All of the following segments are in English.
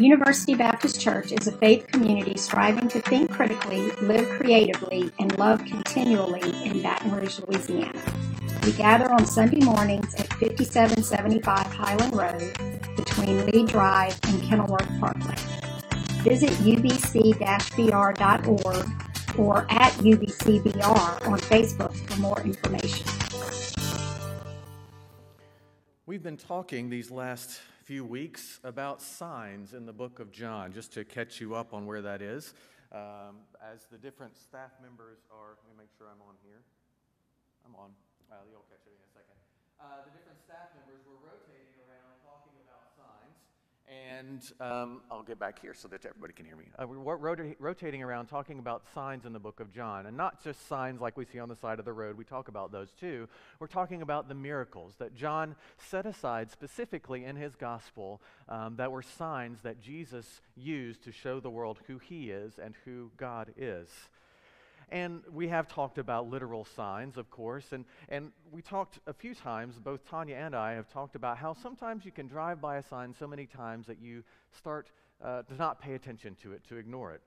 University Baptist Church is a faith community striving to think critically, live creatively, and love continually in Baton Rouge, Louisiana. We gather on Sunday mornings at 5775 Highland Road between Lee Drive and Kenilworth Parkway. Visit ubc-br.org or at ubcbr on Facebook for more information. We've been talking these last few weeks about signs in the book of John, just to catch you up on where that is. Um, as the different staff members are, let me make sure I'm on here. I'm on. Uh, you'll catch it in a second. Uh, the different staff members were rotating around talking about signs. And um, I'll get back here so that everybody can hear me. Uh, we're rota- rotating around talking about signs in the book of John, and not just signs like we see on the side of the road. We talk about those too. We're talking about the miracles that John set aside specifically in his gospel um, that were signs that Jesus used to show the world who he is and who God is. And we have talked about literal signs, of course, and, and we talked a few times, both Tanya and I have talked about how sometimes you can drive by a sign so many times that you start uh, to not pay attention to it, to ignore it.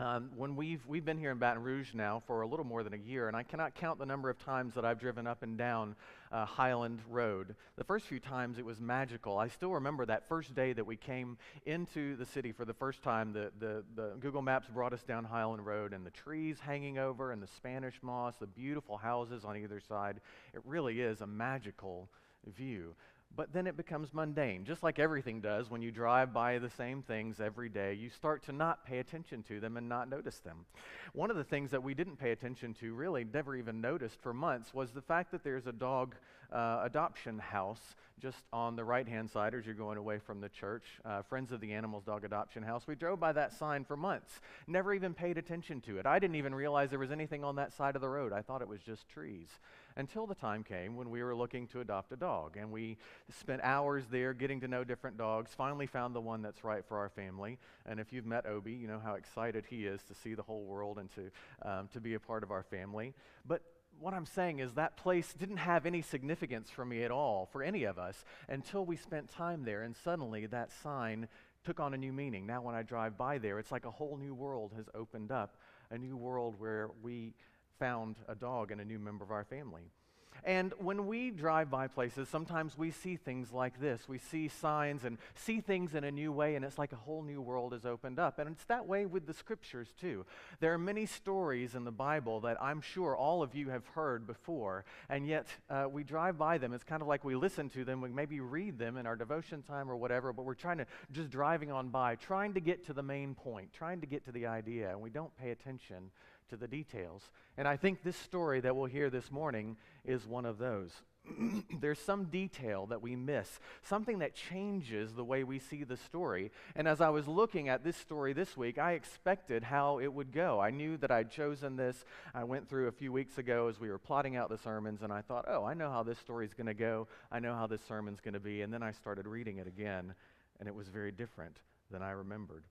Um, when we've, we've been here in Baton Rouge now for a little more than a year, and I cannot count the number of times that I've driven up and down uh, Highland Road. The first few times it was magical. I still remember that first day that we came into the city for the first time. The, the, the Google Maps brought us down Highland Road, and the trees hanging over, and the Spanish moss, the beautiful houses on either side. It really is a magical view but then it becomes mundane. Just like everything does when you drive by the same things every day, you start to not pay attention to them and not notice them. One of the things that we didn't pay attention to, really never even noticed for months, was the fact that there's a dog uh, adoption house just on the right hand side as you're going away from the church. Uh, Friends of the Animals Dog Adoption House. We drove by that sign for months, never even paid attention to it. I didn't even realize there was anything on that side of the road. I thought it was just trees until the time came when we were looking to adopt a dog. And we spent hours there getting to know different dogs, finally found the one that's right for our family. And if you've met Obi, you know how excited he is to see the whole world and to, um, to be a part of our family. But what I'm saying is that place didn't have any significance for me at all, for any of us, until we spent time there. And suddenly that sign took on a new meaning. Now, when I drive by there, it's like a whole new world has opened up, a new world where we found a dog and a new member of our family. And when we drive by places, sometimes we see things like this. We see signs and see things in a new way, and it's like a whole new world is opened up. And it's that way with the scriptures, too. There are many stories in the Bible that I'm sure all of you have heard before, and yet uh, we drive by them. It's kind of like we listen to them, we maybe read them in our devotion time or whatever, but we're trying to just driving on by, trying to get to the main point, trying to get to the idea, and we don't pay attention to the details. And I think this story that we'll hear this morning is one of those. There's some detail that we miss, something that changes the way we see the story. And as I was looking at this story this week, I expected how it would go. I knew that I'd chosen this. I went through a few weeks ago as we were plotting out the sermons, and I thought, oh, I know how this story's going to go. I know how this sermon's going to be. And then I started reading it again, and it was very different than I remembered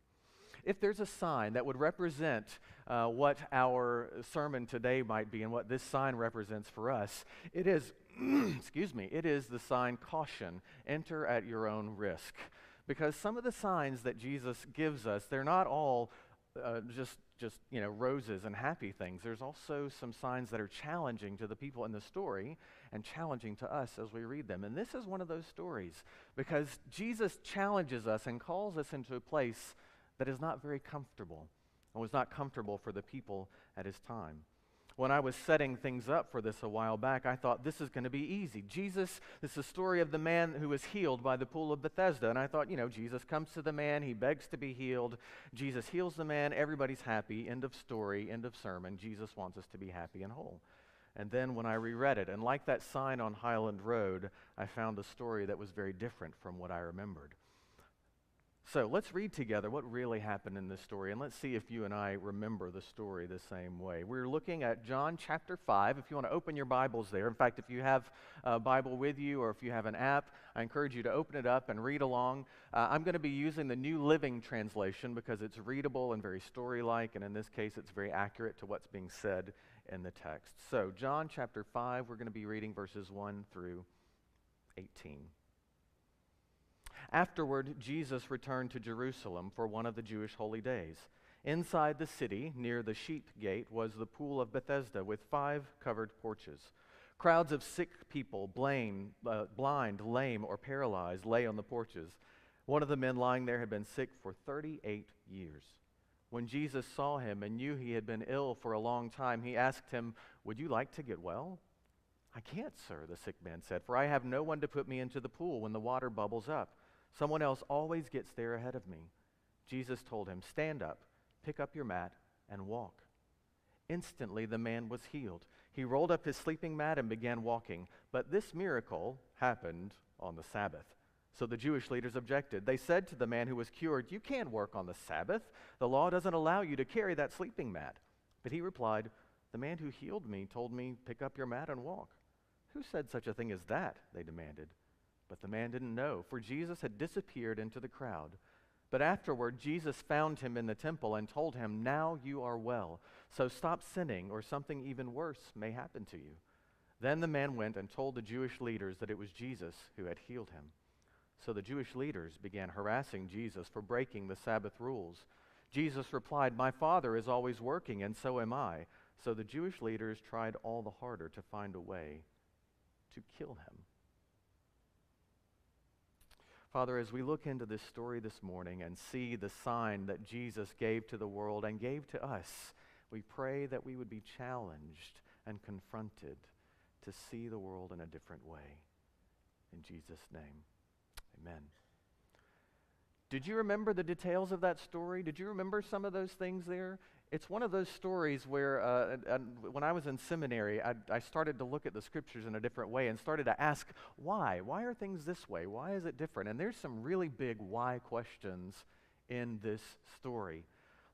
if there's a sign that would represent uh, what our sermon today might be and what this sign represents for us, it is, excuse me, it is the sign caution, enter at your own risk. Because some of the signs that Jesus gives us, they're not all uh, just just you know roses and happy things there's also some signs that are challenging to the people in the story and challenging to us as we read them and this is one of those stories because jesus challenges us and calls us into a place that is not very comfortable and was not comfortable for the people at his time. When I was setting things up for this a while back, I thought this is going to be easy. Jesus, this is the story of the man who was healed by the pool of Bethesda. And I thought, you know, Jesus comes to the man, he begs to be healed. Jesus heals the man, everybody's happy. End of story, end of sermon. Jesus wants us to be happy and whole. And then when I reread it, and like that sign on Highland Road, I found a story that was very different from what I remembered. So let's read together what really happened in this story, and let's see if you and I remember the story the same way. We're looking at John chapter 5. If you want to open your Bibles there, in fact, if you have a Bible with you or if you have an app, I encourage you to open it up and read along. Uh, I'm going to be using the New Living Translation because it's readable and very story like, and in this case, it's very accurate to what's being said in the text. So, John chapter 5, we're going to be reading verses 1 through 18. Afterward, Jesus returned to Jerusalem for one of the Jewish holy days. Inside the city, near the sheep gate, was the pool of Bethesda with five covered porches. Crowds of sick people, blind, uh, blind, lame, or paralyzed, lay on the porches. One of the men lying there had been sick for 38 years. When Jesus saw him and knew he had been ill for a long time, he asked him, Would you like to get well? I can't, sir, the sick man said, for I have no one to put me into the pool when the water bubbles up. Someone else always gets there ahead of me. Jesus told him, Stand up, pick up your mat, and walk. Instantly the man was healed. He rolled up his sleeping mat and began walking. But this miracle happened on the Sabbath. So the Jewish leaders objected. They said to the man who was cured, You can't work on the Sabbath. The law doesn't allow you to carry that sleeping mat. But he replied, The man who healed me told me, Pick up your mat and walk. Who said such a thing as that? They demanded. But the man didn't know, for Jesus had disappeared into the crowd. But afterward, Jesus found him in the temple and told him, Now you are well. So stop sinning, or something even worse may happen to you. Then the man went and told the Jewish leaders that it was Jesus who had healed him. So the Jewish leaders began harassing Jesus for breaking the Sabbath rules. Jesus replied, My Father is always working, and so am I. So the Jewish leaders tried all the harder to find a way to kill him. Father, as we look into this story this morning and see the sign that Jesus gave to the world and gave to us, we pray that we would be challenged and confronted to see the world in a different way. In Jesus' name, amen. Did you remember the details of that story? Did you remember some of those things there? It's one of those stories where uh, when I was in seminary, I, I, started to look at the scriptures in a different way and started to ask, why? Why are things this way? Why is it different? And there's some really big why questions in this story.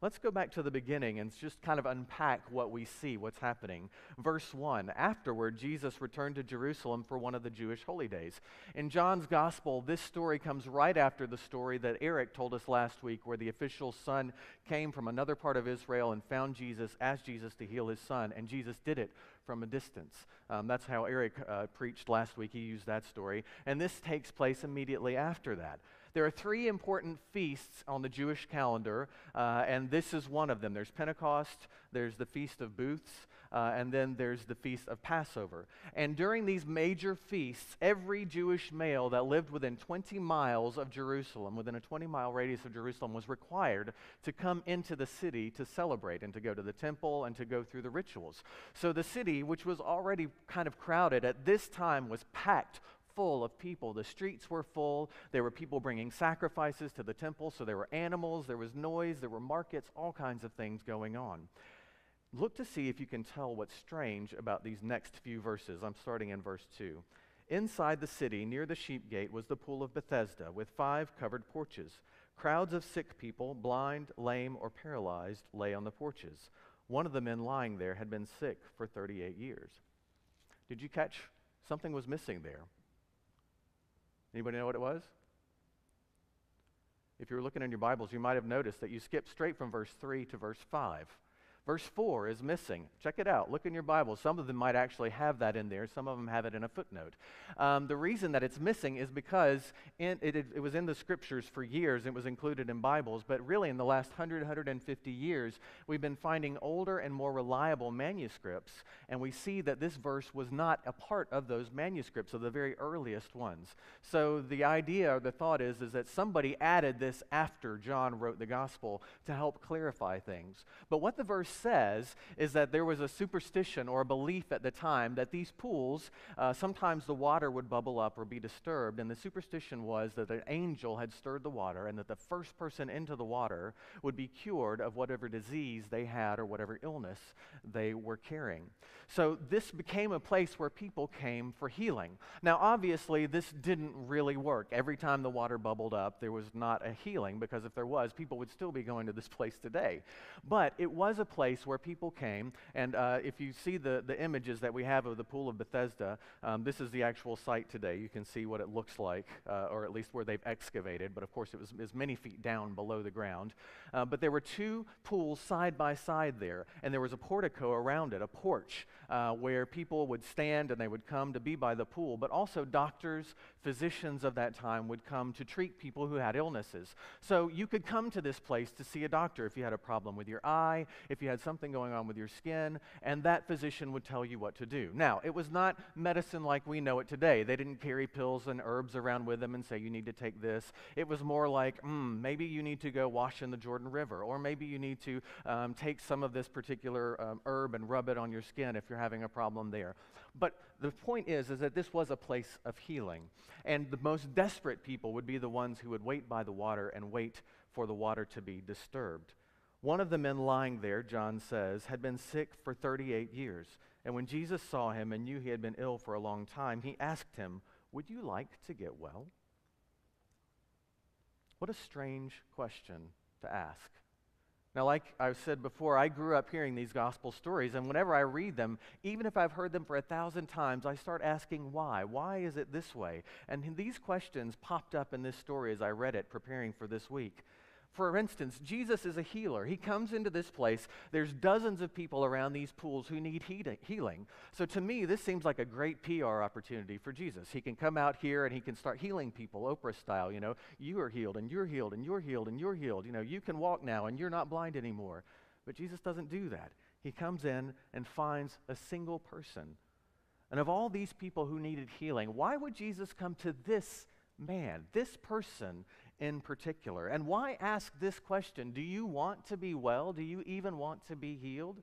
Let's go back to the beginning and just kind of unpack what we see, what's happening. Verse 1 Afterward, Jesus returned to Jerusalem for one of the Jewish holy days. In John's gospel, this story comes right after the story that Eric told us last week, where the official son came from another part of Israel and found Jesus, asked Jesus to heal his son, and Jesus did it from a distance. Um, that's how Eric uh, preached last week. He used that story. And this takes place immediately after that. There are three important feasts on the Jewish calendar, uh, and this is one of them. There's Pentecost, there's the Feast of Booths, uh, and then there's the Feast of Passover. And during these major feasts, every Jewish male that lived within 20 miles of Jerusalem, within a 20 mile radius of Jerusalem, was required to come into the city to celebrate and to go to the temple and to go through the rituals. So the city, which was already kind of crowded at this time, was packed full of people. The streets were full. There were people bringing sacrifices to the temple, so there were animals, there was noise, there were markets, all kinds of things going on. Look to see if you can tell what's strange about these next few verses. I'm starting in verse 2. Inside the city, near the sheep gate, was the pool of Bethesda with five covered porches. Crowds of sick people, blind, lame, or paralyzed, lay on the porches. One of the men lying there had been sick for 38 years. Did you catch something was missing there? Anybody know what it was? If you were looking in your Bibles, you might have noticed that you skipped straight from verse 3 to verse 5. Verse 4 is missing. Check it out. Look in your Bible. Some of them might actually have that in there, some of them have it in a footnote. Um, the reason that it's missing is because in, it, it, was in the scriptures for years, it was included in Bibles, but really in the last 100, 150 years, we've been finding older and more reliable manuscripts, and we see that this verse was not a part of those manuscripts, of the very earliest ones. So the idea or the thought is, is that somebody added this after John wrote the gospel to help clarify things. But what the verse says is that there was a superstition or a belief at the time that these pools, uh, sometimes the water would bubble up or be disturbed, and the superstition was that an angel had stirred the water and that the first person into the water would be cured of whatever disease they had or whatever illness they were carrying. So this became a place where people came for healing. Now, obviously, this didn't really work. Every time the water bubbled up, there was not a healing because if there was, people would still be going to this place today. But it was a place place where people came. And uh, if you see the, the images that we have of the Pool of Bethesda, um, this is the actual site today. You can see what it looks like, uh, or at least where they've excavated. But of course, it was, it was many feet down below the ground. Uh, but there were two pools side by side there, and there was a portico around it, a porch, uh, where people would stand and they would come to be by the pool. But also, doctors, physicians of that time would come to treat people who had illnesses. So you could come to this place to see a doctor if you had a problem with your eye, if you had something going on with your skin, and that physician would tell you what to do. Now, it was not medicine like we know it today. They didn't carry pills and herbs around with them and say, you need to take this. It was more like, mm, maybe you need to go wash in the Jordan River, or maybe you need to um, take some of this particular um, herb and rub it on your skin if you're having a problem there. But the point is, is that this was a place of healing. And the most desperate people would be the ones who would wait by the water and wait for the water to be disturbed. One of the men lying there, John says, had been sick for 38 years. And when Jesus saw him and knew he had been ill for a long time, he asked him, Would you like to get well? What a strange question to ask. Now, like I've said before, I grew up hearing these gospel stories, and whenever I read them, even if I've heard them for a thousand times, I start asking why. Why is it this way? And these questions popped up in this story as I read it, preparing for this week. For instance, Jesus is a healer. He comes into this place. There's dozens of people around these pools who need healing. So to me, this seems like a great PR opportunity for Jesus. He can come out here and he can start healing people, Oprah style. You know, you are healed and you're healed and you're healed and you're healed. You know, you can walk now and you're not blind anymore. But Jesus doesn't do that. He comes in and finds a single person. And of all these people who needed healing, why would Jesus come to this man, this person in particular. And why ask this question? Do you want to be well? Do you even want to be healed?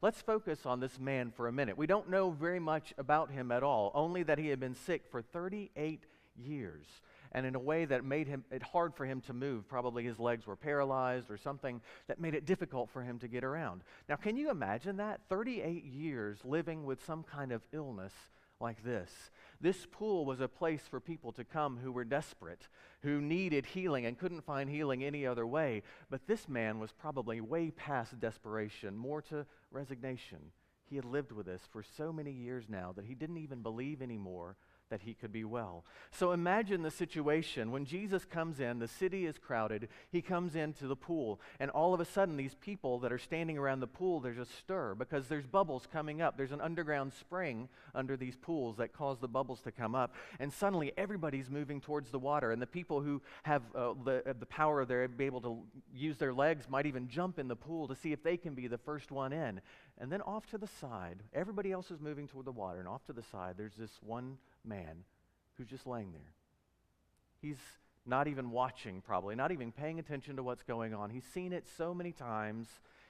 Let's focus on this man for a minute. We don't know very much about him at all, only that he had been sick for 38 years and in a way that made him it hard for him to move. Probably his legs were paralyzed or something that made it difficult for him to get around. Now, can you imagine that? 38 years living with some kind of illness like this. This pool was a place for people to come who were desperate, who needed healing and couldn't find healing any other way. But this man was probably way past desperation, more to resignation. He had lived with this for so many years now that he didn't even believe anymore that he could be well. So imagine the situation. When Jesus comes in, the city is crowded. He comes into the pool, and all of a sudden, these people that are standing around the pool, there's a stir because there's bubbles coming up. There's an underground spring under these pools that cause the bubbles to come up. And suddenly, everybody's moving towards the water. And the people who have uh, the, uh, the power, they're able to use their legs, might even jump in the pool to see if they can be the first one in. And then off to the side, everybody else is moving toward the water, and off to the side, there's this one man who's just laying there. He's not even watching, probably, not even paying attention to what's going on. He's seen it so many times.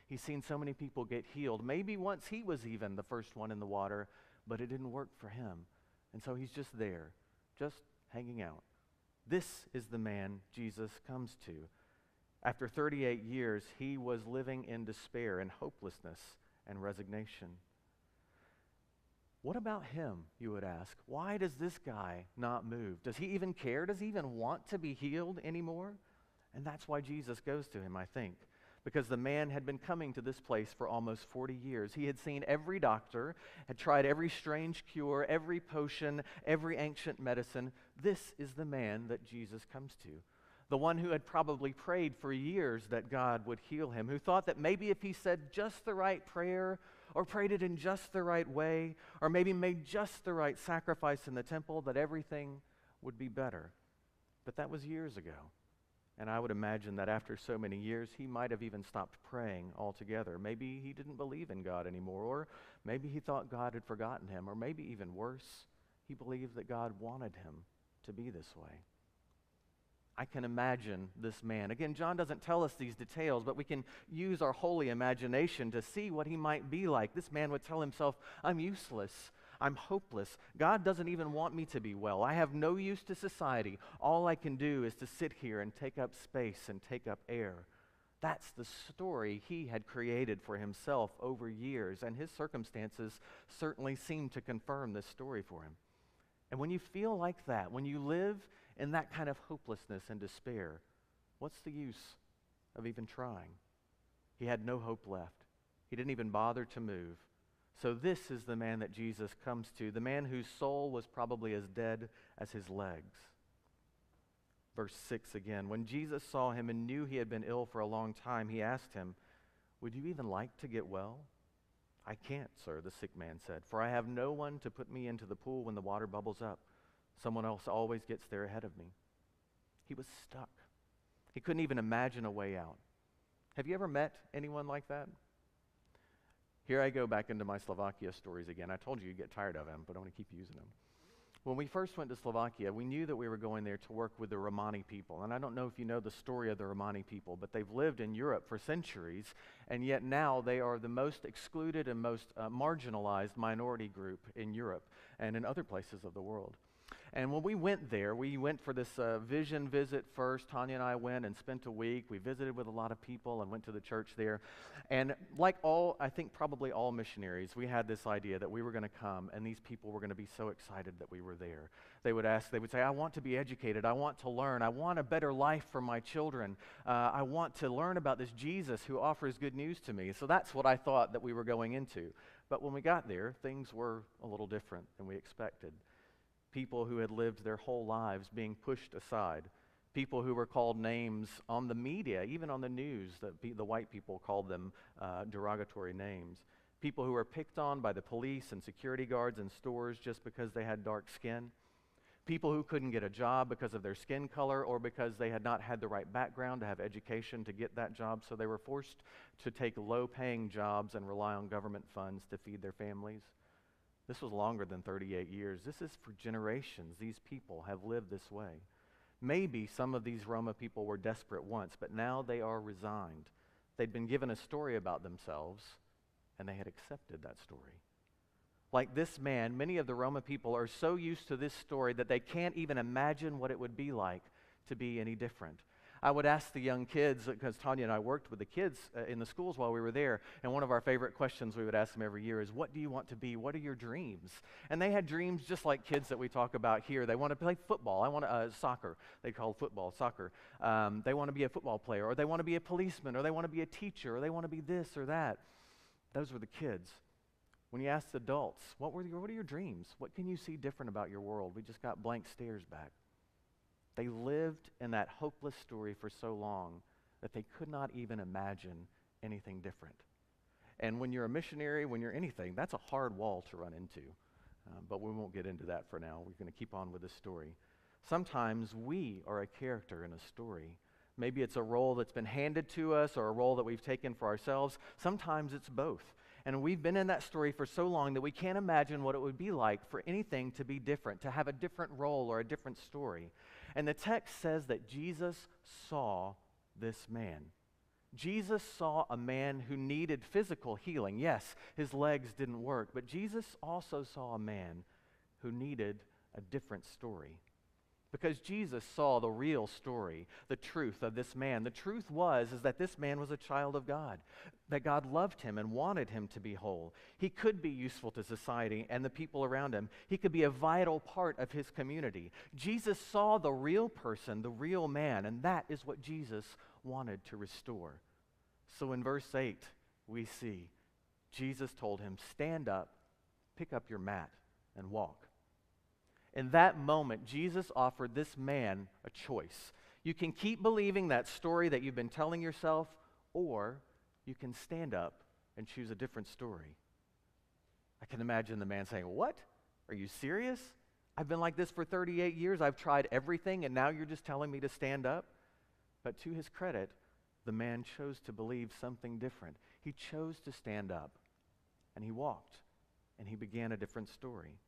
He's seen so many people get healed. Maybe once he was even the first one in the water, but it didn't work for him. And so he's just there, just hanging out. This is the man Jesus comes to. After 38 years, he was living in despair and hopelessness and resignation. What about him, you would ask? Why does this guy not move? Does he even care? Does he even want to be healed anymore? And that's why Jesus goes to him, I think. Because the man had been coming to this place for almost 40 years. He had seen every doctor, had tried every strange cure, every potion, every ancient medicine. This is the man that Jesus comes to. The one who had probably prayed for years that God would heal him, who thought that maybe if he said just the right prayer, or prayed it in just the right way, or maybe made just the right sacrifice in the temple, that everything would be better. But that was years ago. And I would imagine that after so many years, he might have even stopped praying altogether. Maybe he didn't believe in God anymore, or maybe he thought God had forgotten him, or maybe even worse, he believed that God wanted him to be this way. I can imagine this man. Again, John doesn't tell us these details, but we can use our holy imagination to see what he might be like. This man would tell himself, I'm useless. I'm hopeless. God doesn't even want me to be well. I have no use to society. All I can do is to sit here and take up space and take up air. That's the story he had created for himself over years, and his circumstances certainly seem to confirm this story for him. And when you feel like that, when you live in that kind of hopelessness and despair, what's the use of even trying? He had no hope left. He didn't even bother to move. So, this is the man that Jesus comes to, the man whose soul was probably as dead as his legs. Verse 6 again. When Jesus saw him and knew he had been ill for a long time, he asked him, Would you even like to get well? I can't, sir, the sick man said, for I have no one to put me into the pool when the water bubbles up. Someone else always gets there ahead of me. He was stuck. He couldn't even imagine a way out. Have you ever met anyone like that? Here I go back into my Slovakia stories again. I told you you get tired of them, but I want to keep using them. When we first went to Slovakia, we knew that we were going there to work with the Romani people. And I don't know if you know the story of the Romani people, but they've lived in Europe for centuries, and yet now they are the most excluded and most uh, marginalized minority group in Europe and in other places of the world. And when we went there, we went for this uh, vision visit first. Tanya and I went and spent a week. We visited with a lot of people and went to the church there. And like all, I think probably all missionaries, we had this idea that we were going to come and these people were going to be so excited that we were there. They would ask, they would say, I want to be educated. I want to learn. I want a better life for my children. Uh, I want to learn about this Jesus who offers good news to me. So that's what I thought that we were going into. But when we got there, things were a little different than we expected people who had lived their whole lives being pushed aside, people who were called names on the media, even on the news, the, the white people called them uh, derogatory names, people who were picked on by the police and security guards in stores just because they had dark skin. People who couldn't get a job because of their skin color or because they had not had the right background to have education to get that job, so they were forced to take low paying jobs and rely on government funds to feed their families. This was longer than 38 years. This is for generations. These people have lived this way. Maybe some of these Roma people were desperate once, but now they are resigned. They'd been given a story about themselves, and they had accepted that story. Like this man, many of the Roma people are so used to this story that they can't even imagine what it would be like to be any different. I would ask the young kids, because Tanya and I worked with the kids uh, in the schools while we were there, and one of our favorite questions we would ask them every year is, What do you want to be? What are your dreams? And they had dreams just like kids that we talk about here. They want to play football. I want to, uh, soccer. They call football soccer. Um, they want to be a football player, or they want to be a policeman, or they want to be a teacher, or they want to be this or that. Those were the kids. When you asked adults, what, were your, what are your dreams? What can you see different about your world? We just got blank stares back. They lived in that hopeless story for so long that they could not even imagine anything different. And when you're a missionary, when you're anything, that's a hard wall to run into. Uh, but we won't get into that for now. We're going to keep on with this story. Sometimes we are a character in a story. Maybe it's a role that's been handed to us or a role that we've taken for ourselves. Sometimes it's both. And we've been in that story for so long that we can't imagine what it would be like for anything to be different, to have a different role or a different story. And the text says that Jesus saw this man. Jesus saw a man who needed physical healing. Yes, his legs didn't work, but Jesus also saw a man who needed a different story. Because Jesus saw the real story, the truth of this man. The truth was is that this man was a child of God, that God loved him and wanted him to be whole. He could be useful to society and the people around him. He could be a vital part of his community. Jesus saw the real person, the real man, and that is what Jesus wanted to restore. So in verse 8, we see Jesus told him, "Stand up, pick up your mat and walk." In that moment, Jesus offered this man a choice. You can keep believing that story that you've been telling yourself, or you can stand up and choose a different story. I can imagine the man saying, What? Are you serious? I've been like this for 38 years. I've tried everything, and now you're just telling me to stand up? But to his credit, the man chose to believe something different. He chose to stand up, and he walked, and he began a different story.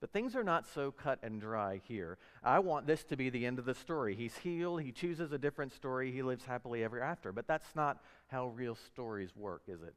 But things are not so cut and dry here. I want this to be the end of the story. He's healed, he chooses a different story, he lives happily ever after. But that's not how real stories work, is it?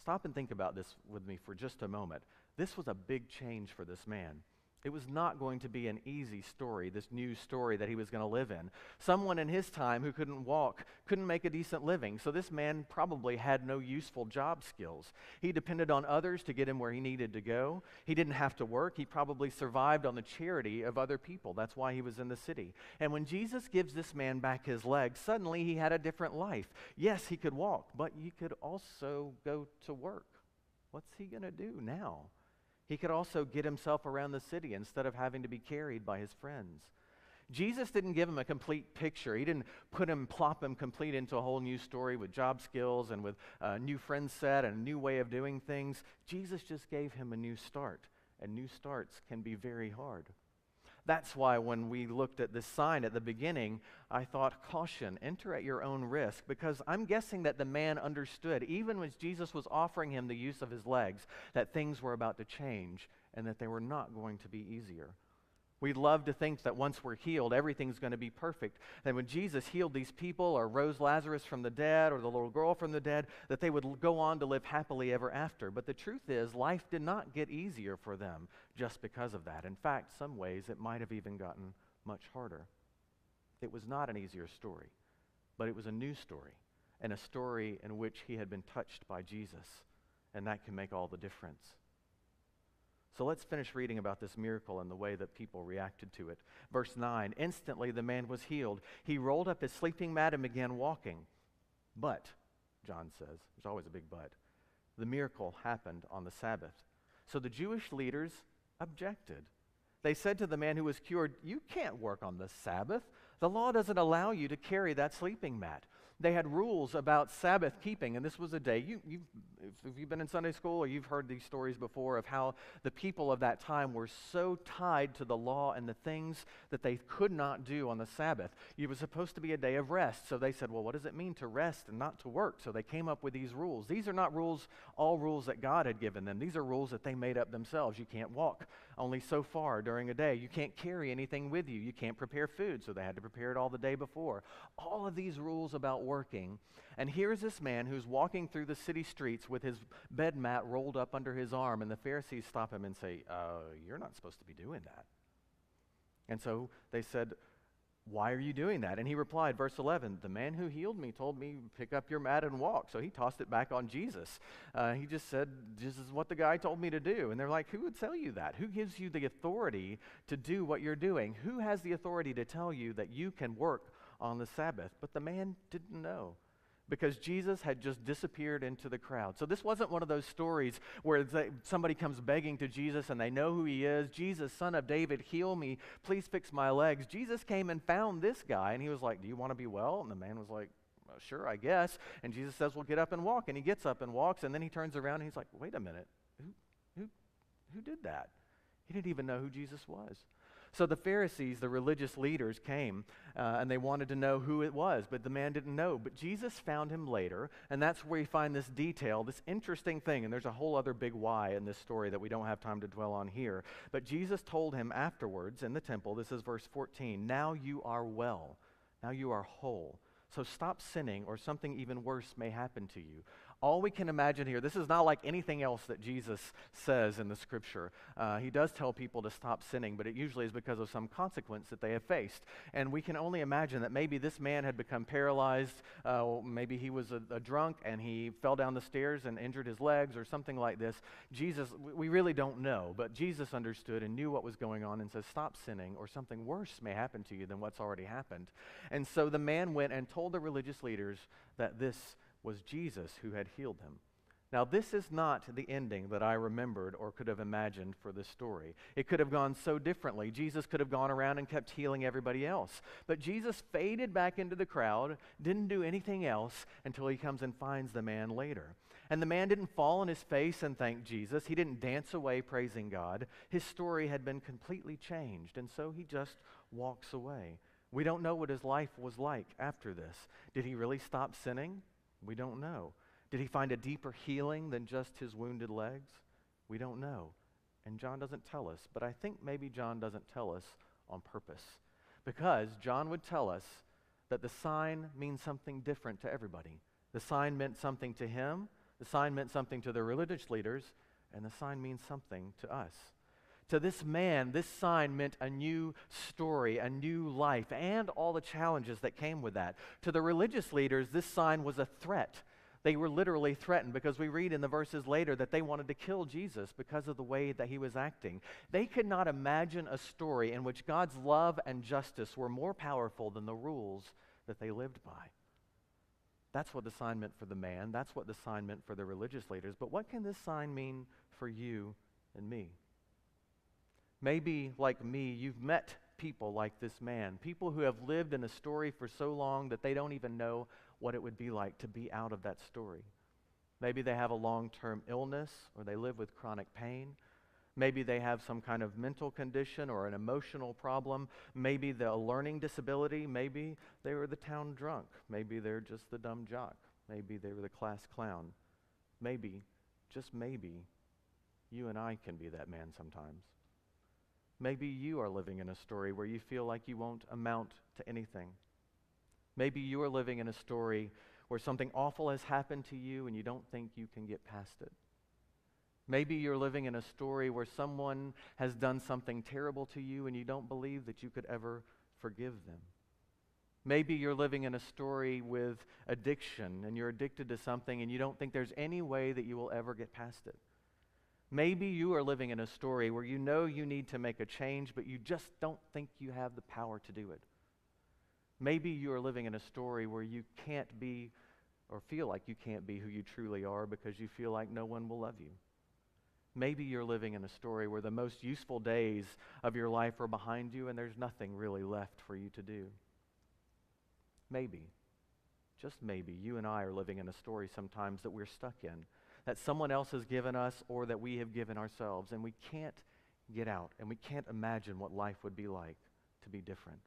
Stop and think about this with me for just a moment. This was a big change for this man. It was not going to be an easy story, this new story that he was going to live in. Someone in his time who couldn't walk couldn't make a decent living, so this man probably had no useful job skills. He depended on others to get him where he needed to go. He didn't have to work. He probably survived on the charity of other people. That's why he was in the city. And when Jesus gives this man back his legs, suddenly he had a different life. Yes, he could walk, but he could also go to work. What's he going to do now? He could also get himself around the city instead of having to be carried by his friends. Jesus didn't give him a complete picture. He didn't put him, plop him complete into a whole new story with job skills and with a new friend set and a new way of doing things. Jesus just gave him a new start, and new starts can be very hard. That's why when we looked at this sign at the beginning, I thought, caution, enter at your own risk, because I'm guessing that the man understood, even when Jesus was offering him the use of his legs, that things were about to change and that they were not going to be easier. We love to think that once we're healed, everything's going to be perfect. That when Jesus healed these people or rose Lazarus from the dead or the little girl from the dead, that they would go on to live happily ever after. But the truth is, life did not get easier for them just because of that. In fact, some ways it might have even gotten much harder. It was not an easier story, but it was a new story, and a story in which he had been touched by Jesus. And that can make all the difference. So let's finish reading about this miracle and the way that people reacted to it. Verse 9 Instantly the man was healed. He rolled up his sleeping mat and began walking. But, John says, there's always a big but, the miracle happened on the Sabbath. So the Jewish leaders objected. They said to the man who was cured, You can't work on the Sabbath. The law doesn't allow you to carry that sleeping mat they had rules about Sabbath keeping, and this was a day. You, you've, if you've been in Sunday school or you've heard these stories before of how the people of that time were so tied to the law and the things that they could not do on the Sabbath. It was supposed to be a day of rest, so they said, Well, what does it mean to rest and not to work? So they came up with these rules. These are not rules, all rules that God had given them. These are rules that they made up themselves. You can't walk only so far during a day. You can't carry anything with you. You can't prepare food, so they had to prepare it all the day before. All of these rules about working. And here's this man who's walking through the city streets with his bed mat rolled up under his arm, and the Pharisees stop him and say, uh, You're not supposed to be doing that. And so they said, why are you doing that? And he replied, verse 11, The man who healed me told me, Pick up your mat and walk. So he tossed it back on Jesus. Uh, he just said, This is what the guy told me to do. And they're like, Who would tell you that? Who gives you the authority to do what you're doing? Who has the authority to tell you that you can work on the Sabbath? But the man didn't know because Jesus had just disappeared into the crowd. So this wasn't one of those stories where somebody comes begging to Jesus and they know who he is. Jesus, son of David, heal me. Please fix my legs. Jesus came and found this guy and he was like, Do you want to be well? And the man was like, well, Sure, I guess. And Jesus says, Well, get up and walk. And he gets up and walks. And then he turns around and he's like, Wait a minute. Who, who, who did that? He didn't even know who Jesus was. So the Pharisees, the religious leaders, came uh, and they wanted to know who it was, but the man didn't know. But Jesus found him later, and that's where we find this detail, this interesting thing. And there's a whole other big why in this story that we don't have time to dwell on here. But Jesus told him afterwards in the temple, this is verse 14, Now you are well, now you are whole. So stop sinning, or something even worse may happen to you all we can imagine here, this is not like anything else that Jesus says in the scripture. Uh, he does tell people to stop sinning, but it usually is because of some consequence that they have faced. And we can only imagine that maybe this man had become paralyzed. Uh, maybe he was a, a, drunk and he fell down the stairs and injured his legs or something like this. Jesus, we really don't know, but Jesus understood and knew what was going on and says, Stop sinning, or something worse may happen to you than what's already happened. And so the man went and told the religious leaders that this was Jesus who had healed him. Now, this is not the ending that I remembered or could have imagined for this story. It could have gone so differently. Jesus could have gone around and kept healing everybody else. But Jesus faded back into the crowd, didn't do anything else until he comes and finds the man later. And the man didn't fall on his face and thank Jesus. He didn't dance away praising God. His story had been completely changed, and so he just walks away. We don't know what his life was like after this. Did he really stop sinning? We don't know. Did he find a deeper healing than just his wounded legs? We don't know. And John doesn't tell us, but I think maybe John doesn't tell us on purpose. Because John would tell us that the sign means something different to everybody. The sign meant something to him, the sign meant something to the religious leaders, and the sign means something to us. To this man, this sign meant a new story, a new life, and all the challenges that came with that. To the religious leaders, this sign was a threat. They were literally threatened because we read in the verses later that they wanted to kill Jesus because of the way that he was acting. They could not imagine a story in which God's love and justice were more powerful than the rules that they lived by. That's what the sign meant for the man. That's what the sign meant for the religious leaders. But what can this sign mean for you and me? Maybe, like me, you've met people like this man, people who have lived in a story for so long that they don't even know what it would be like to be out of that story. Maybe they have a long term illness or they live with chronic pain. Maybe they have some kind of mental condition or an emotional problem. Maybe the a learning disability. Maybe they were the town drunk. Maybe they're just the dumb jock. Maybe they were the class clown. Maybe, just maybe, you and I can be that man sometimes. Maybe you are living in a story where you feel like you won't amount to anything. Maybe you are living in a story where something awful has happened to you and you don't think you can get past it. Maybe you're living in a story where someone has done something terrible to you and you don't believe that you could ever forgive them. Maybe you're living in a story with addiction and you're addicted to something and you don't think there's any way that you will ever get past it. Maybe you are living in a story where you know you need to make a change, but you just don't think you have the power to do it. Maybe you are living in a story where you can't be or feel like you can't be who you truly are because you feel like no one will love you. Maybe you're living in a story where the most useful days of your life are behind you and there's nothing really left for you to do. Maybe, just maybe, you and I are living in a story sometimes that we're stuck in that someone else has given us or that we have given ourselves. And we can't get out and we can't imagine what life would be like to be different.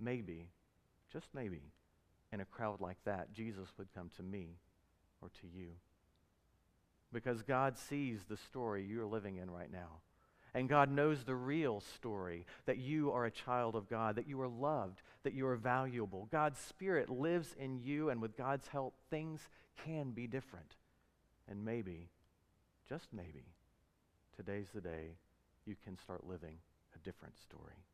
Maybe, just maybe, in a crowd like that, Jesus would come to me or to you. Because God sees the story you're living in right now. And God knows the real story that you are a child of God, that you are loved, that you are valuable. God's Spirit lives in you, and with God's help, things can be different. And maybe, just maybe, today's the day you can start living a different story.